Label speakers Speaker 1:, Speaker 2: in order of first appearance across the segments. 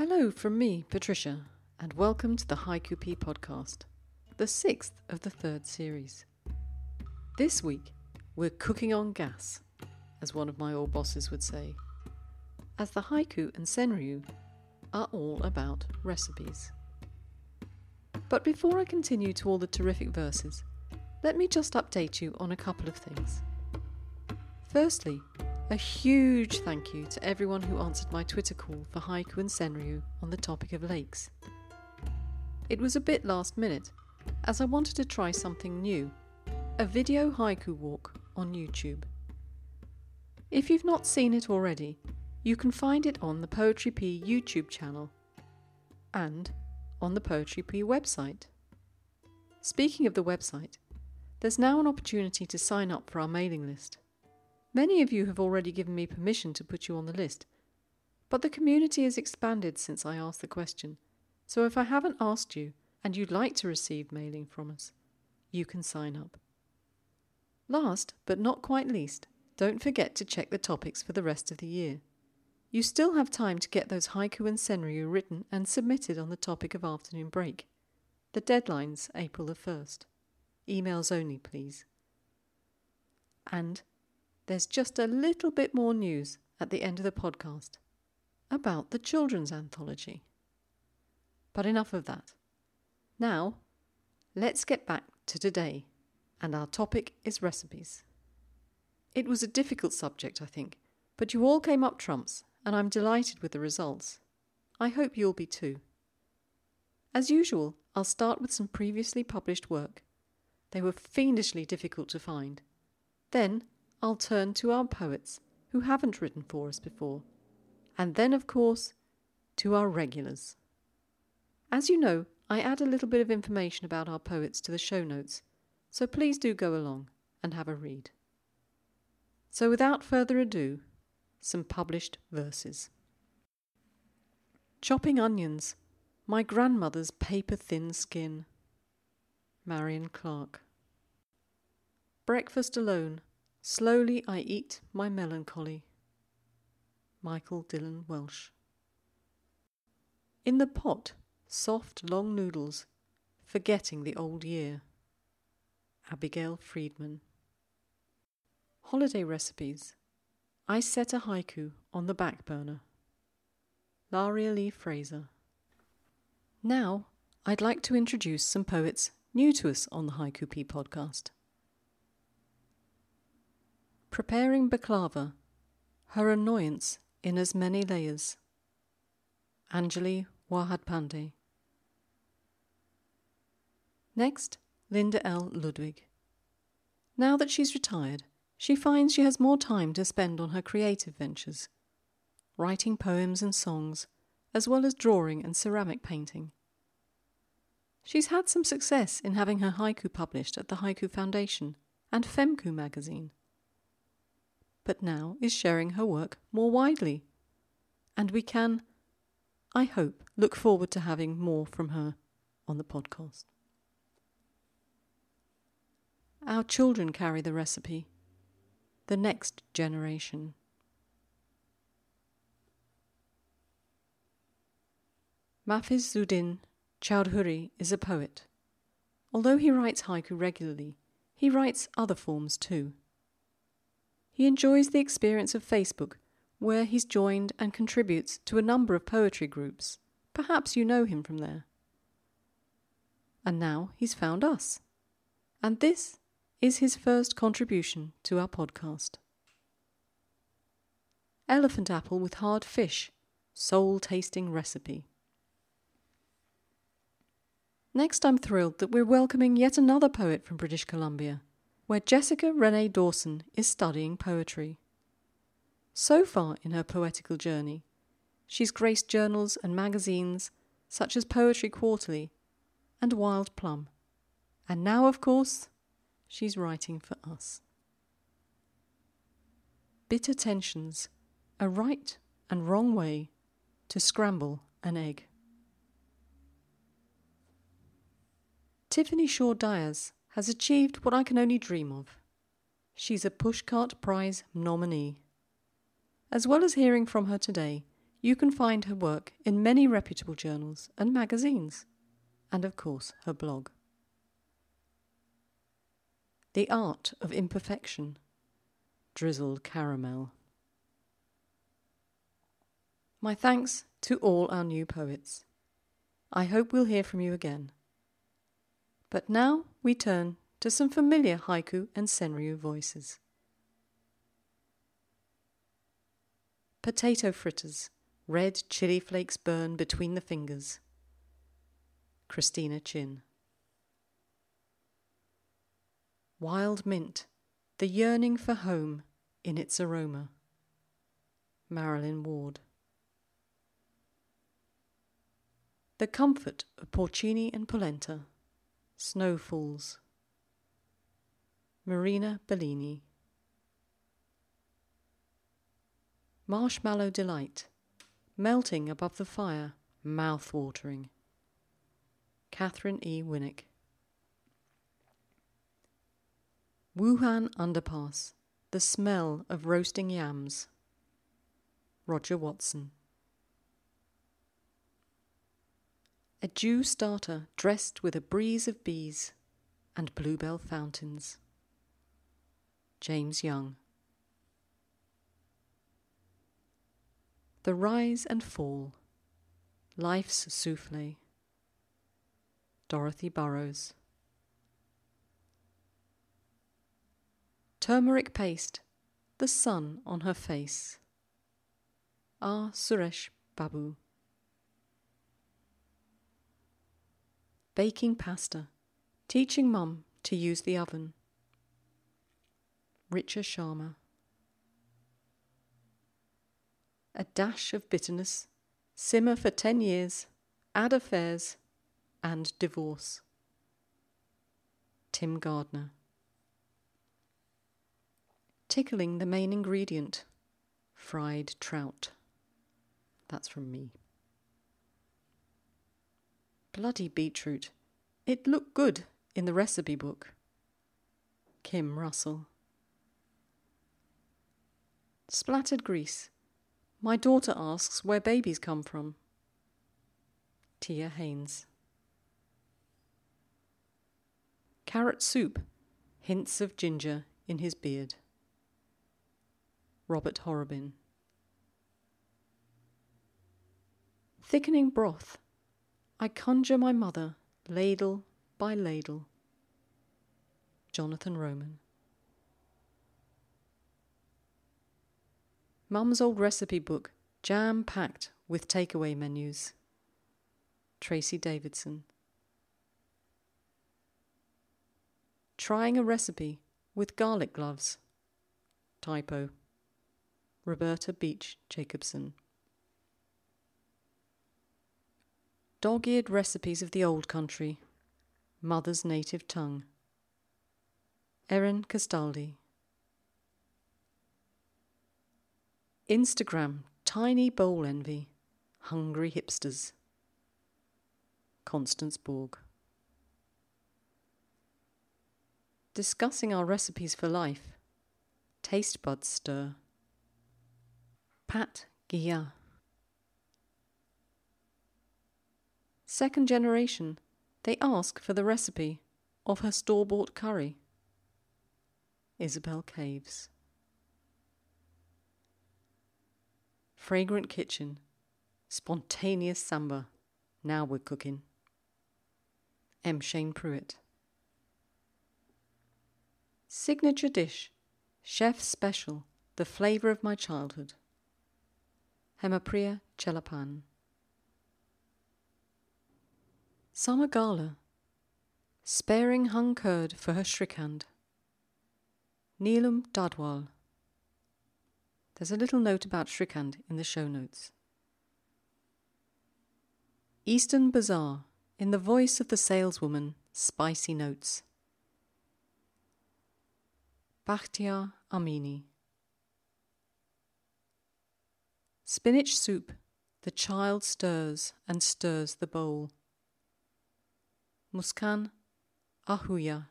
Speaker 1: Hello from me, Patricia, and welcome to the Haiku Pea podcast, the sixth of the third series. This week, we're cooking on gas, as one of my old bosses would say, as the haiku and senryu are all about recipes. But before I continue to all the terrific verses, let me just update you on a couple of things. Firstly, a huge thank you to everyone who answered my Twitter call for haiku and senryu on the topic of lakes. It was a bit last minute, as I wanted to try something new a video haiku walk on YouTube. If you've not seen it already, you can find it on the Poetry Pea YouTube channel and on the Poetry Pea website. Speaking of the website, there's now an opportunity to sign up for our mailing list. Many of you have already given me permission to put you on the list, but the community has expanded since I asked the question, so if I haven't asked you and you'd like to receive mailing from us, you can sign up. Last, but not quite least, don't forget to check the topics for the rest of the year. You still have time to get those haiku and senryu written and submitted on the topic of afternoon break. The deadline's April the 1st. Emails only, please. And there's just a little bit more news at the end of the podcast about the children's anthology. But enough of that. Now, let's get back to today, and our topic is recipes. It was a difficult subject, I think, but you all came up trumps, and I'm delighted with the results. I hope you'll be too. As usual, I'll start with some previously published work. They were fiendishly difficult to find. Then I'll turn to our poets who haven't written for us before. And then, of course, to our regulars. As you know, I add a little bit of information about our poets to the show notes, so please do go along and have a read. So, without further ado, some published verses. Chopping onions, my grandmother's paper thin skin. Marion Clark. Breakfast alone, Slowly I eat my melancholy. Michael Dylan Welch. In the pot, soft long noodles, forgetting the old year. Abigail Friedman. Holiday recipes. I set a haiku on the back burner. Laria Lee Fraser. Now, I'd like to introduce some poets new to us on the Haiku Pea podcast. Preparing baklava, her annoyance in as many layers. Anjali Warhadpande. Next, Linda L. Ludwig. Now that she's retired, she finds she has more time to spend on her creative ventures, writing poems and songs, as well as drawing and ceramic painting. She's had some success in having her haiku published at the Haiku Foundation and Femku magazine but now is sharing her work more widely. And we can, I hope, look forward to having more from her on the podcast. Our children carry the recipe, the next generation. Mafiz Zuddin Chowdhury is a poet. Although he writes haiku regularly, he writes other forms too. He enjoys the experience of Facebook, where he's joined and contributes to a number of poetry groups. Perhaps you know him from there. And now he's found us. And this is his first contribution to our podcast. Elephant apple with hard fish, soul tasting recipe. Next, I'm thrilled that we're welcoming yet another poet from British Columbia where Jessica Renee Dawson is studying poetry. So far in her poetical journey, she's graced journals and magazines such as Poetry Quarterly and Wild Plum. And now, of course, she's writing for us. Bitter tensions, a right and wrong way to scramble an egg. Tiffany Shaw Diaz has achieved what I can only dream of. She's a Pushcart Prize nominee. As well as hearing from her today, you can find her work in many reputable journals and magazines, and of course her blog. The Art of Imperfection, Drizzled Caramel. My thanks to all our new poets. I hope we'll hear from you again. But now we turn to some familiar haiku and senryu voices. Potato fritters, red chili flakes burn between the fingers. Christina Chin. Wild mint, the yearning for home in its aroma. Marilyn Ward. The comfort of porcini and polenta. Snow Falls. Marina Bellini. Marshmallow Delight. Melting above the fire, mouth watering. Catherine E. Winnick. Wuhan Underpass. The smell of roasting yams. Roger Watson. A Jew starter dressed with a breeze of bees and bluebell fountains. James Young. The Rise and Fall. Life's Souffle. Dorothy Burrows. Turmeric paste. The sun on her face. R. Suresh Babu. Baking pasta, teaching Mum to use the oven. Richa Sharma. A dash of bitterness, simmer for 10 years, add affairs, and divorce. Tim Gardner. Tickling the main ingredient, fried trout. That's from me. Bloody beetroot. It looked good in the recipe book. Kim Russell. Splattered grease. My daughter asks where babies come from. Tia Haynes. Carrot soup. Hints of ginger in his beard. Robert Horrobin. Thickening broth I conjure my mother, ladle by ladle. Jonathan Roman. Mum's old recipe book, jam packed with takeaway menus. Tracy Davidson. Trying a recipe with garlic gloves. Typo. Roberta Beach Jacobson. Dog eared recipes of the old country. Mother's native tongue. Erin Castaldi. Instagram Tiny Bowl Envy. Hungry Hipsters. Constance Borg. Discussing our recipes for life. Taste buds stir. Pat Guillard. Second generation, they ask for the recipe of her store bought curry. Isabel Caves. Fragrant kitchen, spontaneous samba. Now we're cooking. M. Shane Pruitt. Signature dish, chef special, the flavour of my childhood. Hemapriya Chellappan. Summer Gala. Sparing hung curd for her Shrikhand. Neelam Dadwal. There's a little note about Shrikhand in the show notes. Eastern Bazaar, in the voice of the saleswoman, spicy notes. Bakhtiar Amini. Spinach soup, the child stirs and stirs the bowl. Muskan Ahuja.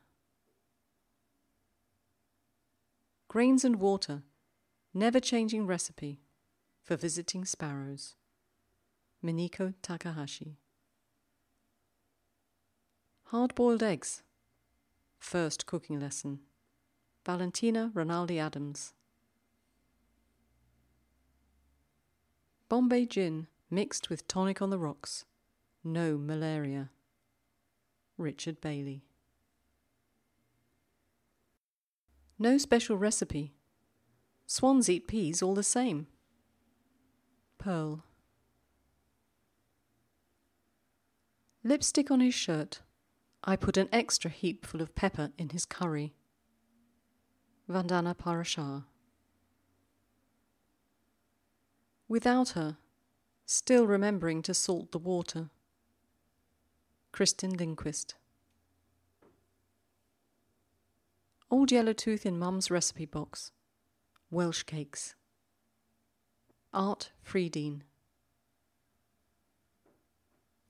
Speaker 1: Grains and water, never changing recipe. for visiting sparrows. Miniko Takahashi. Hard boiled eggs. First cooking lesson. Valentina Rinaldi Adams. Bombay gin mixed with tonic on the rocks. No malaria. Richard Bailey. No special recipe. Swans eat peas all the same. Pearl. Lipstick on his shirt. I put an extra heap full of pepper in his curry. Vandana Parashar. Without her, still remembering to salt the water. Kristin Lindquist. Old yellow tooth in Mum's recipe box. Welsh cakes. Art Friedeen.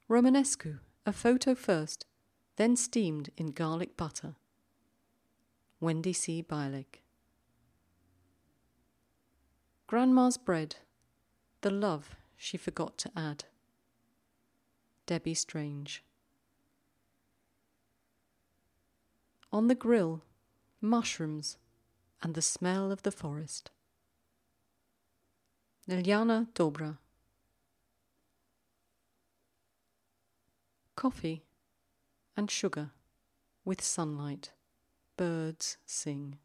Speaker 1: Romanesco, a photo first, then steamed in garlic butter. Wendy C. Bialik. Grandma's bread, the love she forgot to add. Debbie Strange. On the grill, mushrooms and the smell of the forest. Liljana Dobra. Coffee and sugar with sunlight. Birds sing.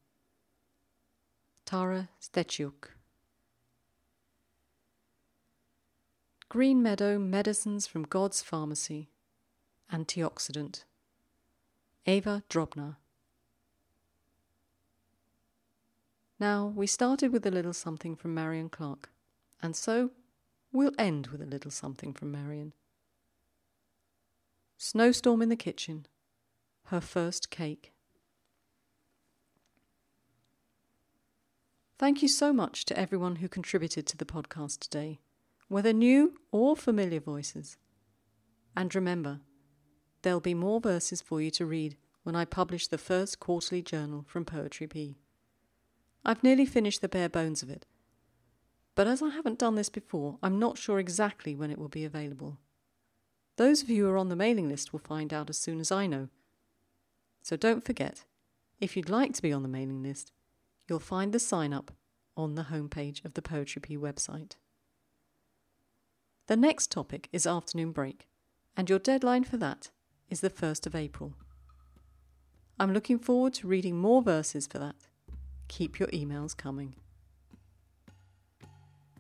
Speaker 1: Tara Steciuk. Green Meadow Medicines from God's Pharmacy. Antioxidant. Eva Drobna. Now, we started with a little something from Marion Clark, and so we'll end with a little something from Marion. Snowstorm in the kitchen. Her first cake. Thank you so much to everyone who contributed to the podcast today, whether new or familiar voices. And remember, there'll be more verses for you to read when I publish the first quarterly journal from Poetry Pea. I've nearly finished the bare bones of it, but as I haven't done this before, I'm not sure exactly when it will be available. Those of you who are on the mailing list will find out as soon as I know. So don't forget, if you'd like to be on the mailing list, you'll find the sign up on the homepage of the Poetry Pea website. The next topic is afternoon break, and your deadline for that is the 1st of April. I'm looking forward to reading more verses for that. Keep your emails coming.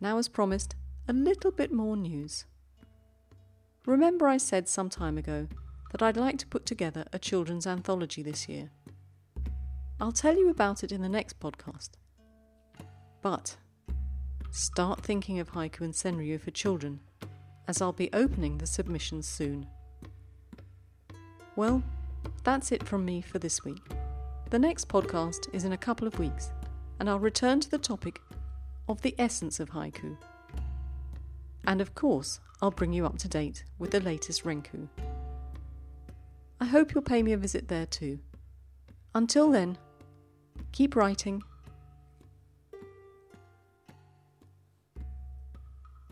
Speaker 1: Now, as promised, a little bit more news. Remember, I said some time ago that I'd like to put together a children's anthology this year. I'll tell you about it in the next podcast. But start thinking of haiku and senryu for children, as I'll be opening the submissions soon. Well, that's it from me for this week. The next podcast is in a couple of weeks, and I'll return to the topic of the essence of haiku. And of course, I'll bring you up to date with the latest Renku. I hope you'll pay me a visit there too. Until then, keep writing.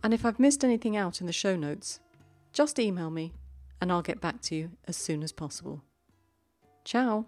Speaker 1: And if I've missed anything out in the show notes, just email me and I'll get back to you as soon as possible. Ciao!